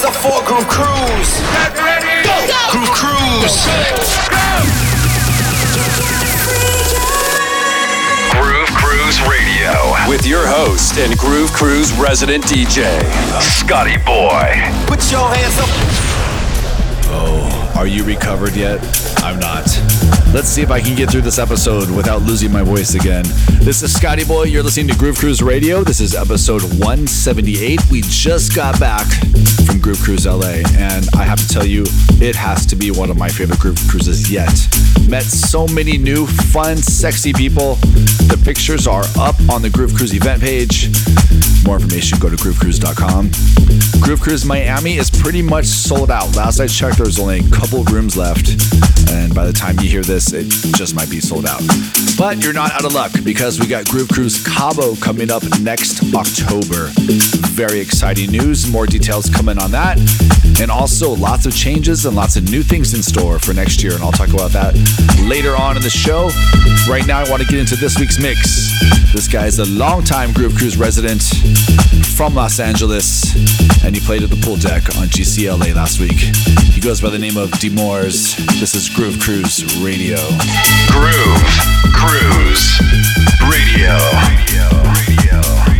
hands up for Groove Cruise. Get ready. Go. Go. Groove Cruise. Go. Groove Cruise Radio with your host and Groove Cruise resident DJ, Scotty Boy. Put your hands up. Oh, are you recovered yet? I'm not. Let's see if I can get through this episode without losing my voice again. This is Scotty Boy. You're listening to Groove Cruise Radio. This is episode 178. We just got back from Groove Cruise LA, and I have to tell you, it has to be one of my favorite Groove Cruises yet. Met so many new, fun, sexy people. The pictures are up on the Groove Cruise event page. More information, go to groovecruise.com. Groove Cruise Miami is pretty much sold out. Last I checked, there's only a couple rooms left, and by the time you hear this, it just might be sold out. But you're not out of luck because we got Groove Cruise Cabo coming up next October. Very exciting news. More details coming on that. And also lots of changes and lots of new things in store for next year. And I'll talk about that later on in the show. Right now, I want to get into this week's mix. This guy is a longtime Groove Cruise resident from Los Angeles, and he played at the pool deck on GCLA last week. He goes by the name of DMorse. This is Groove Cruise Radio. Groove Cruise Radio. jungle.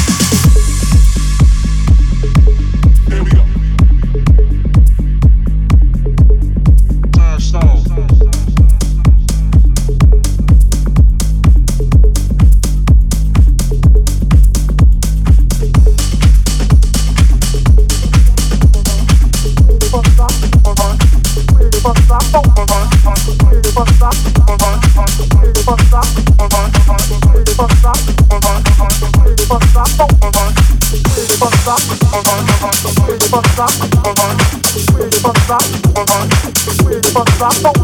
Fuck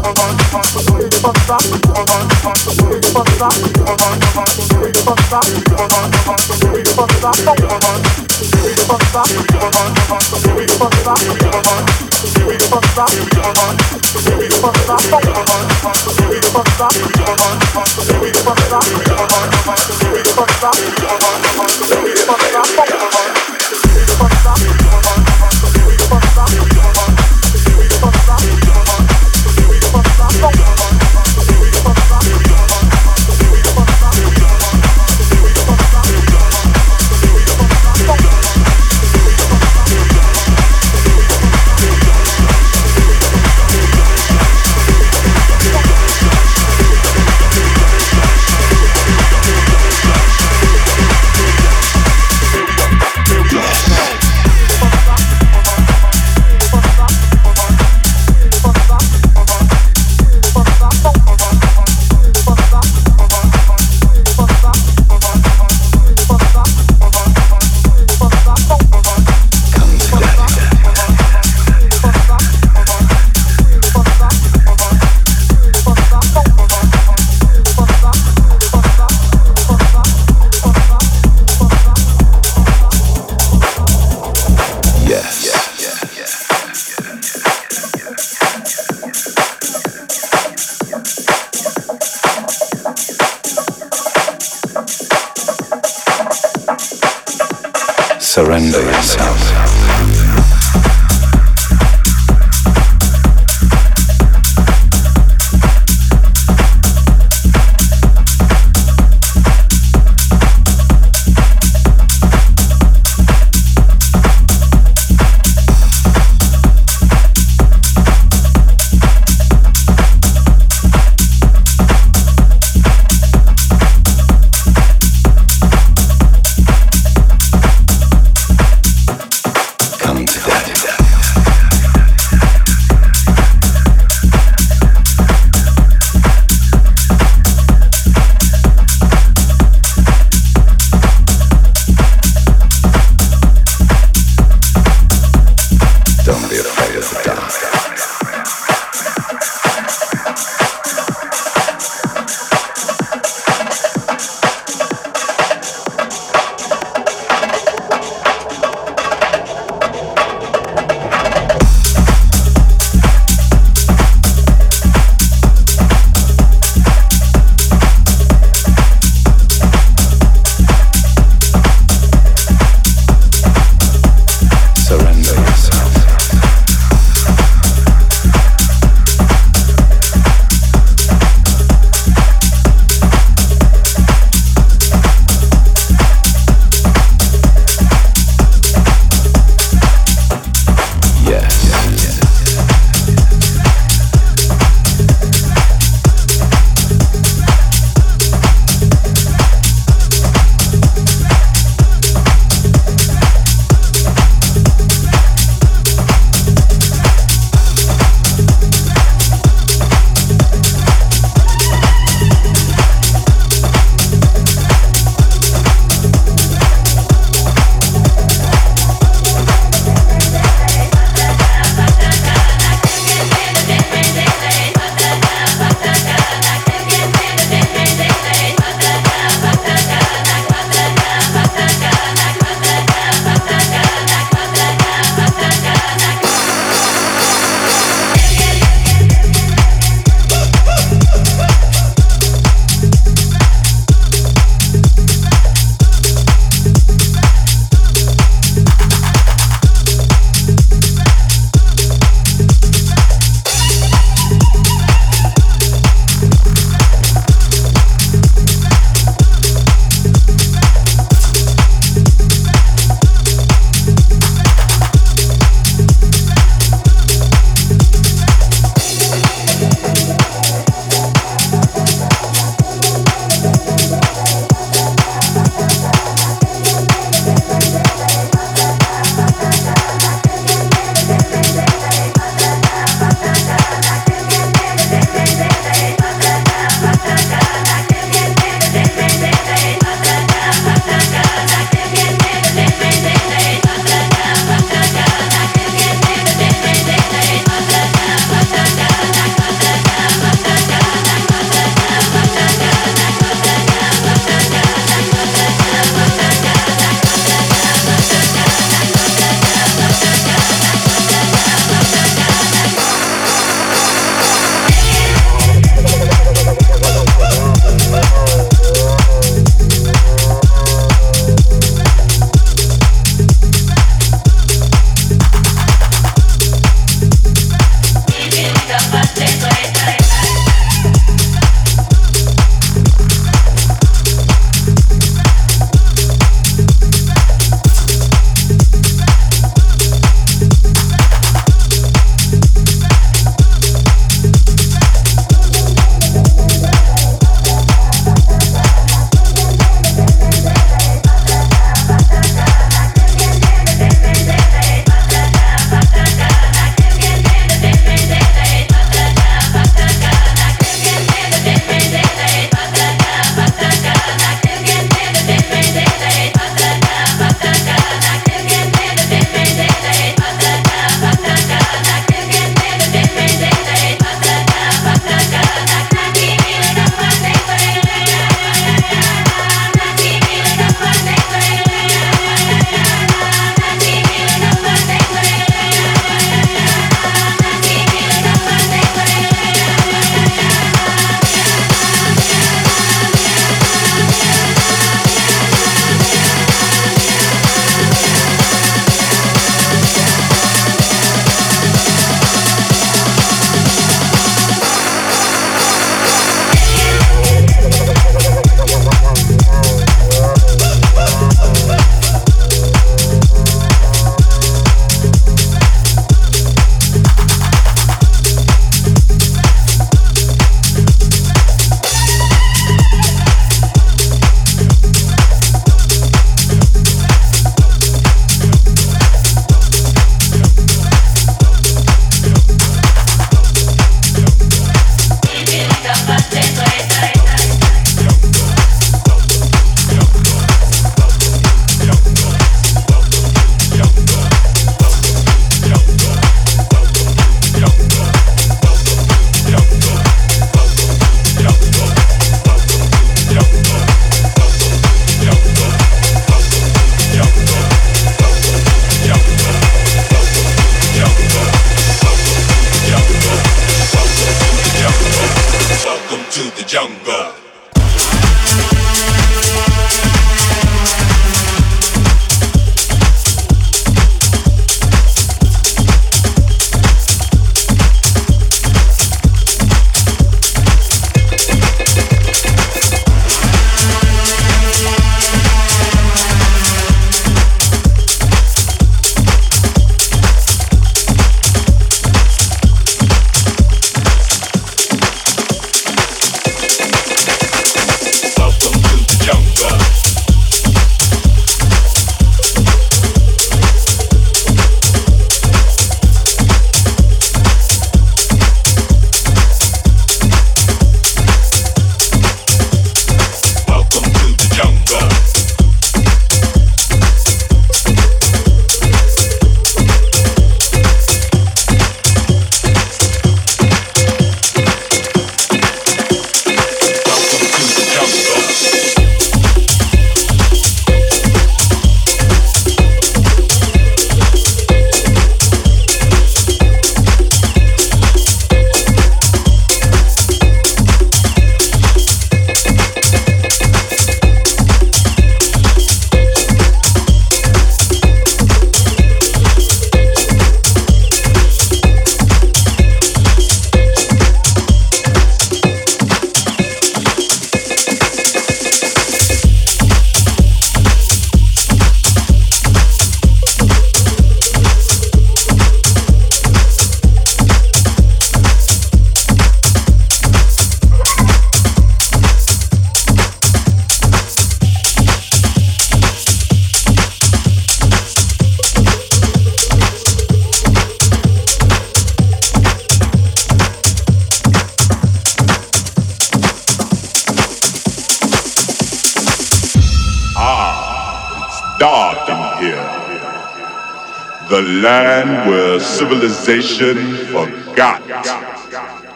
civilization forgot.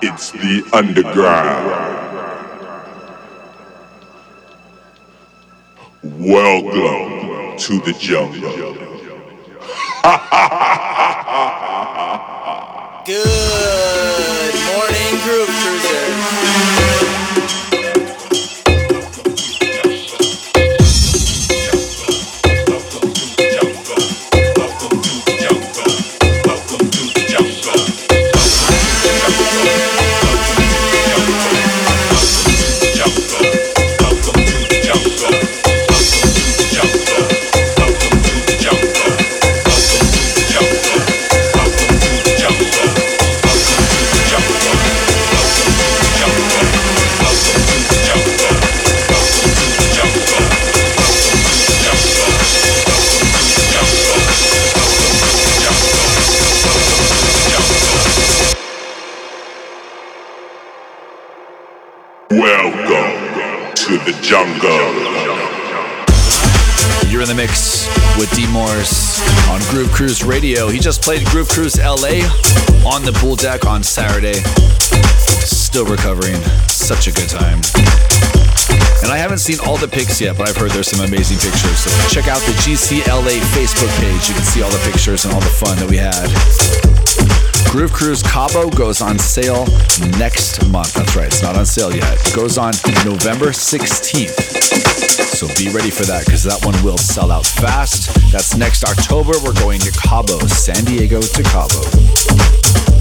It's the underground. Welcome to the jungle. Welcome to the jungle. You're in the mix with DMorse on Groove Cruise Radio. He just played Groove Cruise LA on the pool deck on Saturday. Still recovering. Such a good time. And I haven't seen all the pics yet, but I've heard there's some amazing pictures. So check out the GCLA Facebook page. You can see all the pictures and all the fun that we had. Groove Cruise Cabo goes on sale next month. That's right, it's not on sale yet. It goes on November 16th. So be ready for that because that one will sell out fast. That's next October. We're going to Cabo, San Diego to Cabo.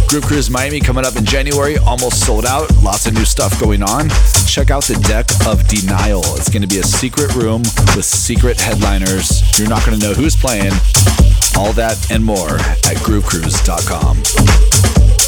Groove Cruise Miami coming up in January, almost sold out. Lots of new stuff going on. Check out the deck of Denial. It's going to be a secret room with secret headliners. You're not going to know who's playing. All that and more at groovecruise.com.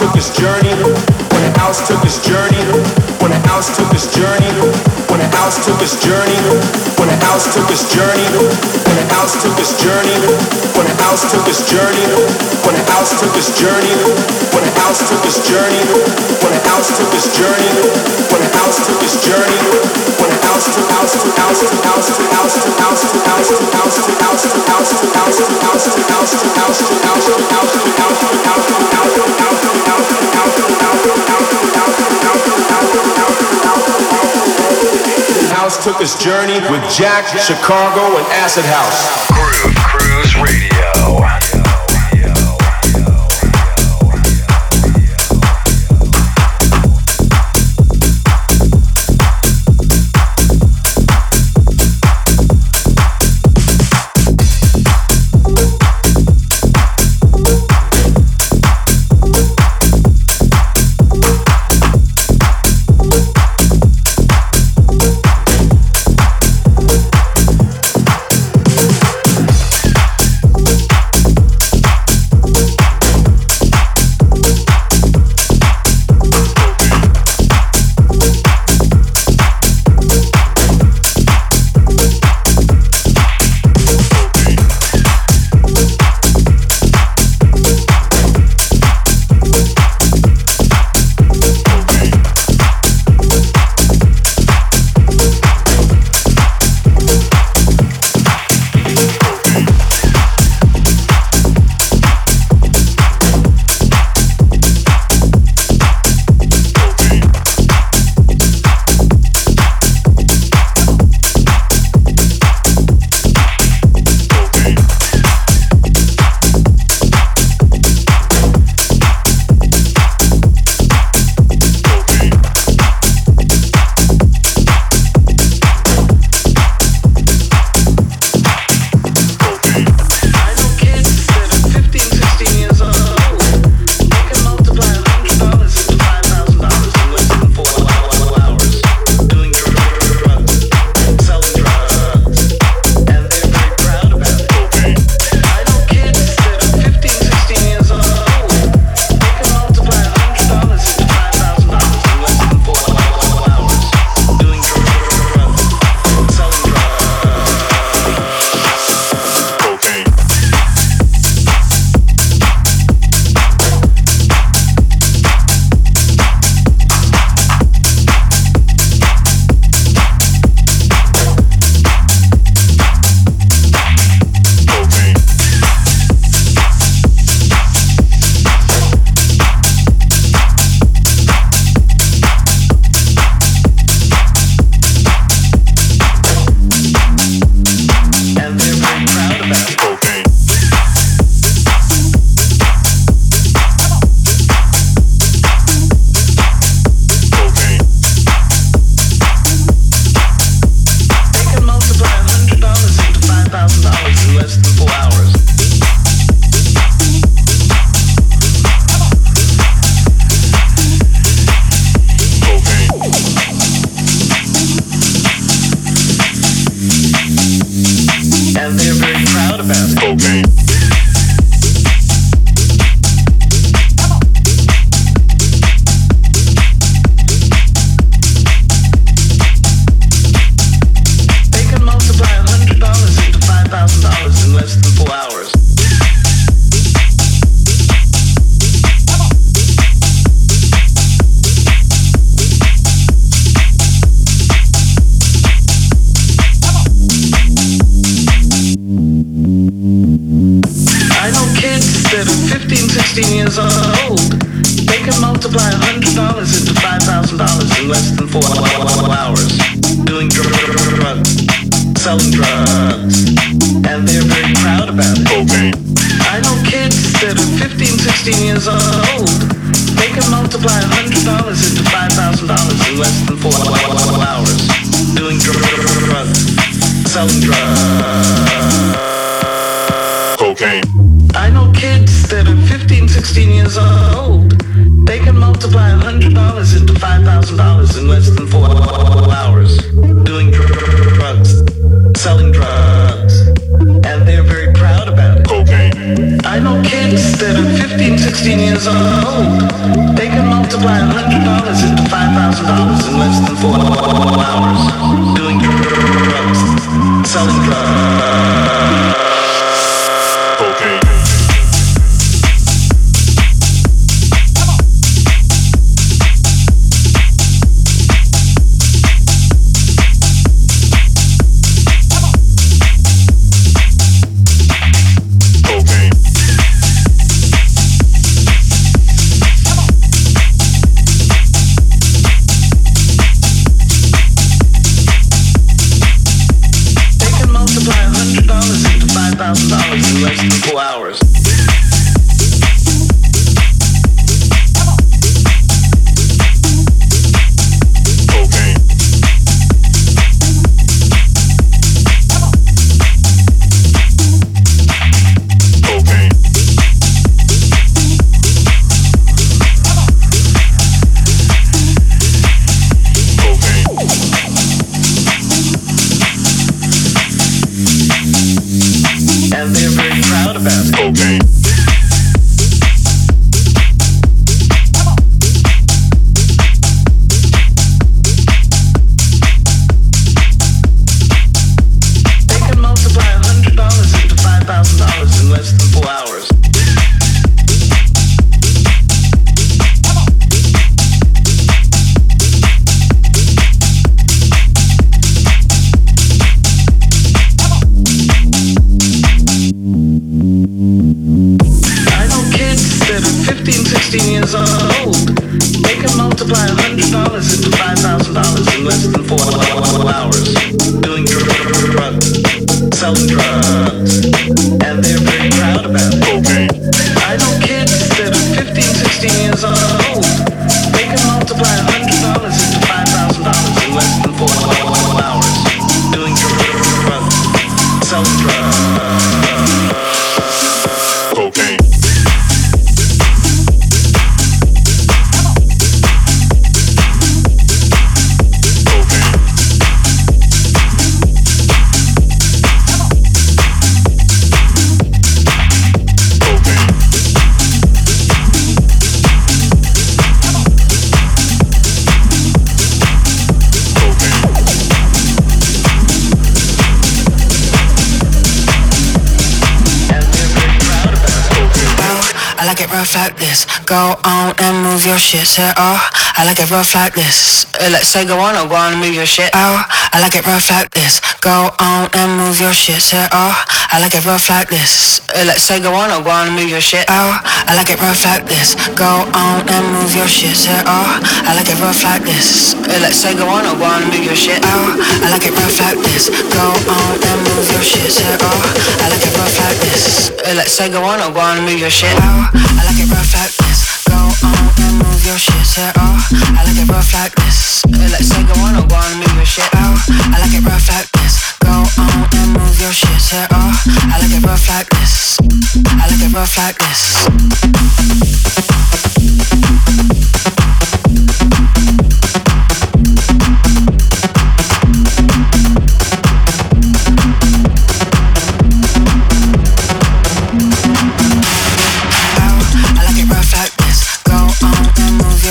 took its journey, when the house took its journey, when the house took its journey, when the house took its journey, when the house took its journey, when the house took its journey, when the house took its journey, when the house took its journey, when the house took its journey, when the house took its journey, when the house took its journey, took this journey with Jack, Chicago, and Acid House. Groove Cruise Radio. Rough like this. Go on and move your shit. Say oh, I like it rough like this. Uh, Let's say go on and go on and move your shit. Oh, I like it rough like this. Go on and move your shit. Say oh, I like it rough like this. Uh, Let's say go on and go on and move your shit. Oh, I like it rough like this. Go on and move your shit. Say oh, I like it rough like this. Uh, Let's say go on and go on and move your shit. Oh, I like it rough like this. Go on and move your shit. Say oh, I like it rough like this. Uh, Let's say go on and go on and move your shit. Oh, I like it rough like this. Go on and move your shit. Say oh, I like it rough like this. Let's say go on and go on and move your shit. Oh, I like it rough like this. Go on and move your shit. Say oh, I like it rough like this. I like it rough like this.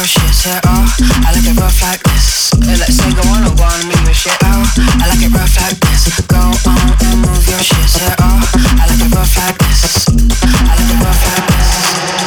Shit. Say oh, uh, I like it rough like this. Uh, Let's say go on and go move your shit. Oh, I like it rough like this. Go on and move your shit. Say oh, uh, I like it rough like this. I like it rough like this.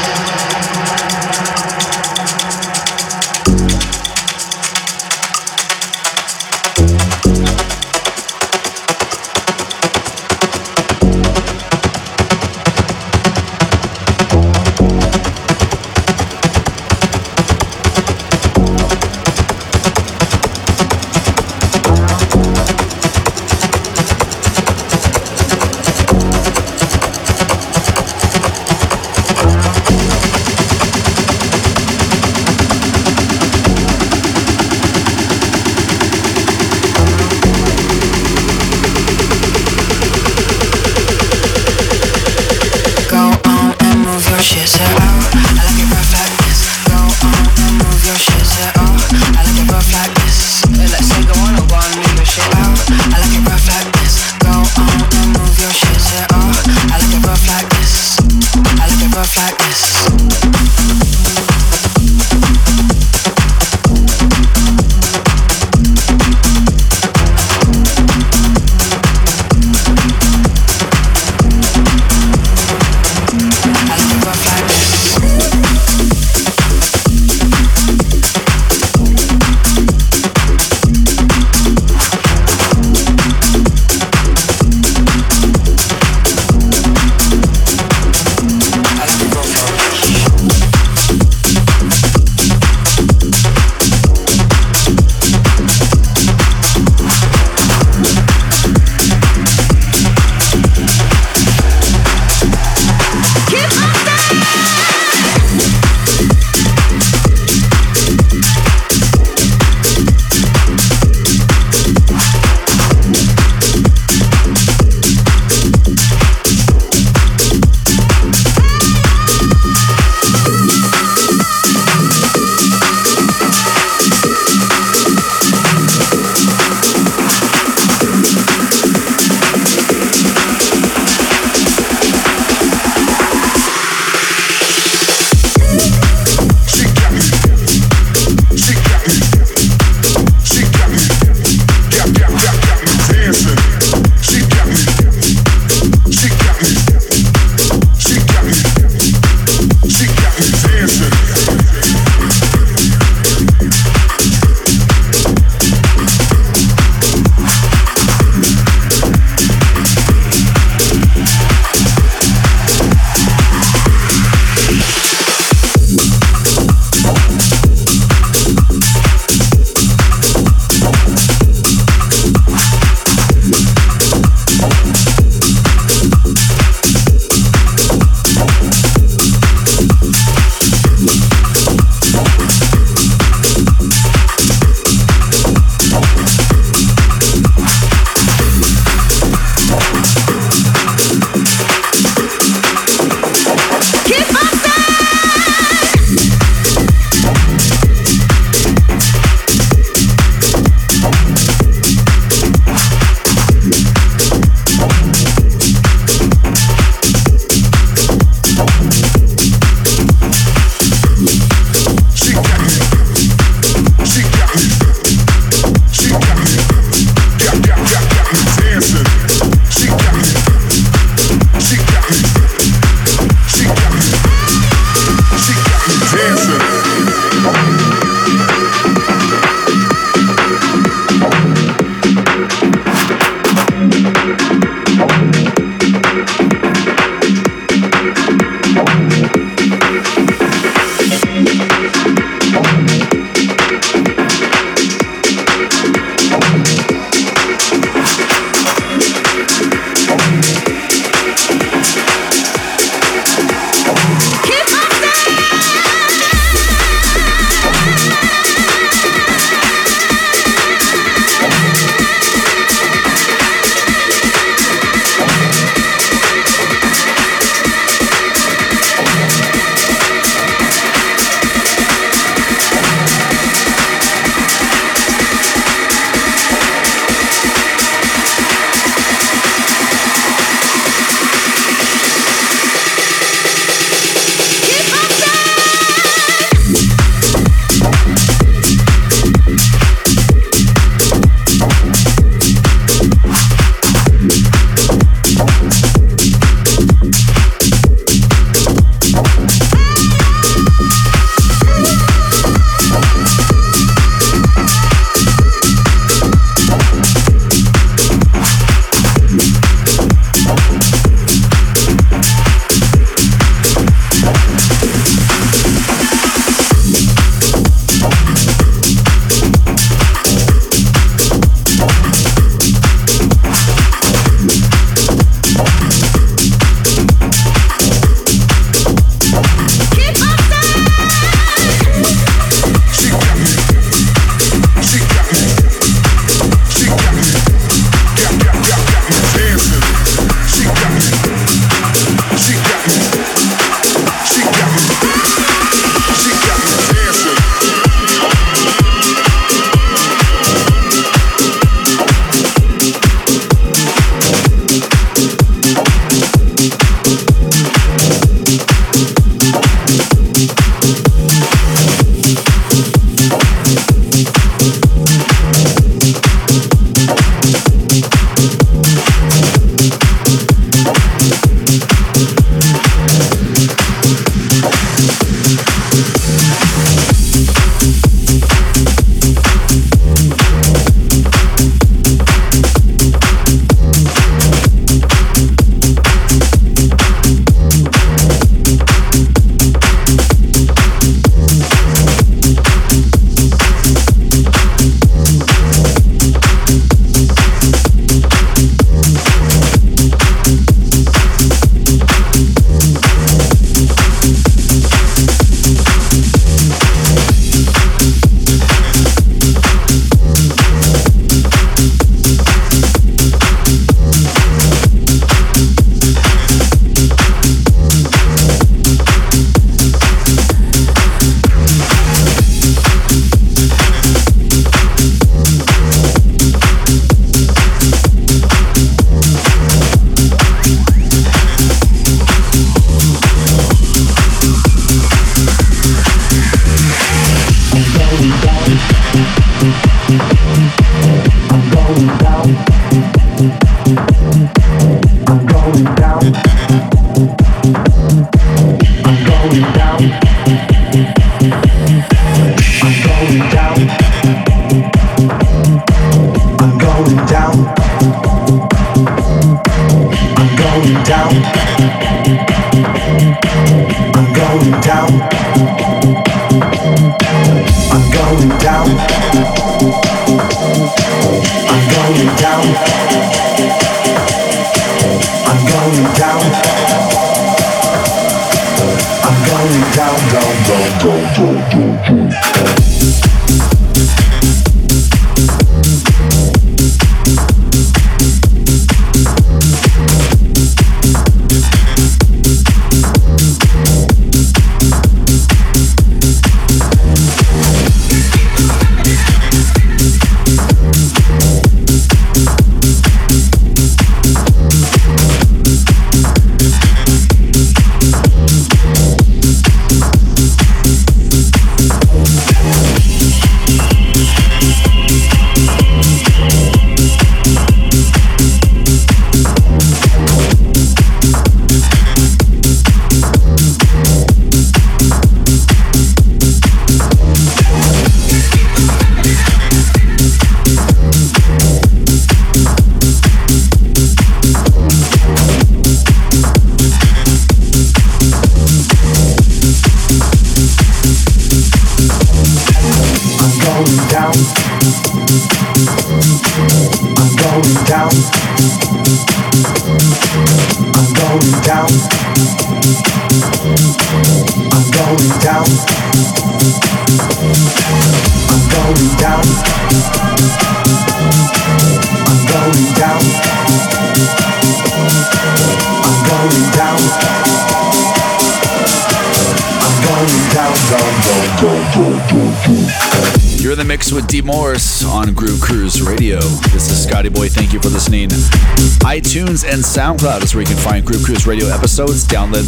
Radio episodes. Download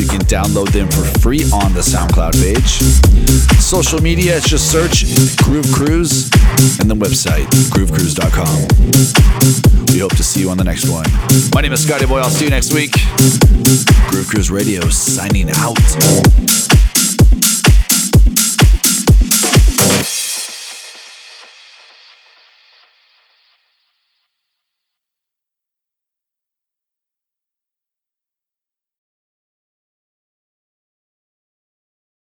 you can download them for free on the SoundCloud page. Social media, it's just search Groove Cruise and the website groovecruise.com. We hope to see you on the next one. My name is Scotty Boy. I'll see you next week. Groove Cruise Radio signing out.